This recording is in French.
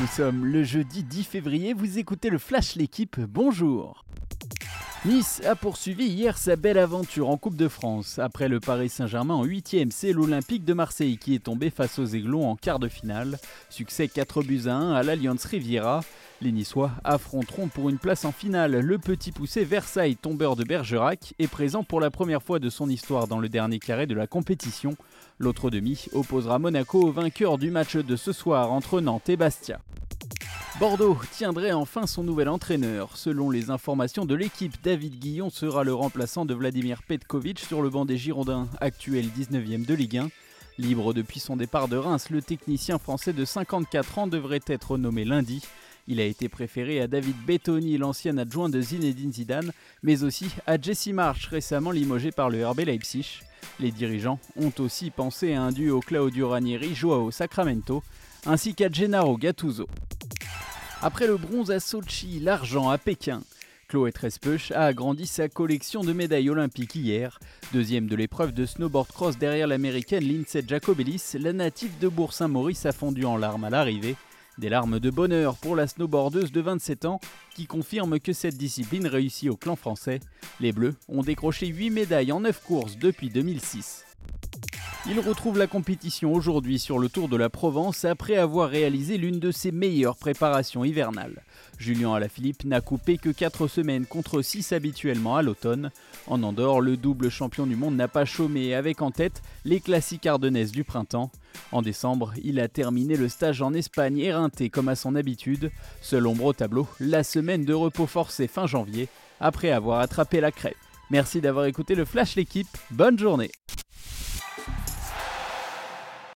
Nous sommes le jeudi 10 février, vous écoutez le Flash L'équipe, bonjour Nice a poursuivi hier sa belle aventure en Coupe de France. Après le Paris Saint-Germain en 8 c'est l'Olympique de Marseille qui est tombé face aux Aiglons en quart de finale. Succès 4 buts à 1 à l'Alliance Riviera. Les Niçois affronteront pour une place en finale le petit poussé Versailles, tombeur de Bergerac, est présent pour la première fois de son histoire dans le dernier carré de la compétition. L'autre demi opposera Monaco au vainqueur du match de ce soir entre Nantes et Bastia. Bordeaux tiendrait enfin son nouvel entraîneur. Selon les informations de l'équipe, David Guillon sera le remplaçant de Vladimir Petkovic sur le banc des Girondins, actuel 19e de Ligue 1. Libre depuis son départ de Reims, le technicien français de 54 ans devrait être nommé lundi. Il a été préféré à David Bettoni, l'ancien adjoint de Zinedine Zidane, mais aussi à Jesse March, récemment limogé par le RB Leipzig. Les dirigeants ont aussi pensé à un duo Claudio Ranieri-Joao Sacramento, ainsi qu'à Gennaro Gattuso. Après le bronze à Sochi, l'argent à Pékin, Chloé Trespeuch a agrandi sa collection de médailles olympiques hier. Deuxième de l'épreuve de snowboard cross derrière l'américaine Lindsay Jacobelis, la native de Bourg-Saint-Maurice a fondu en larmes à l'arrivée. Des larmes de bonheur pour la snowboardeuse de 27 ans qui confirme que cette discipline réussit au clan français. Les Bleus ont décroché 8 médailles en 9 courses depuis 2006. Il retrouve la compétition aujourd'hui sur le Tour de la Provence après avoir réalisé l'une de ses meilleures préparations hivernales. Julien Alaphilippe n'a coupé que 4 semaines contre 6 habituellement à l'automne. En Andorre, le double champion du monde n'a pas chômé avec en tête les classiques ardennaises du printemps. En décembre, il a terminé le stage en Espagne éreinté comme à son habitude. Seul ombre au tableau, la semaine de repos forcé fin janvier après avoir attrapé la crêpe. Merci d'avoir écouté le Flash l'équipe, bonne journée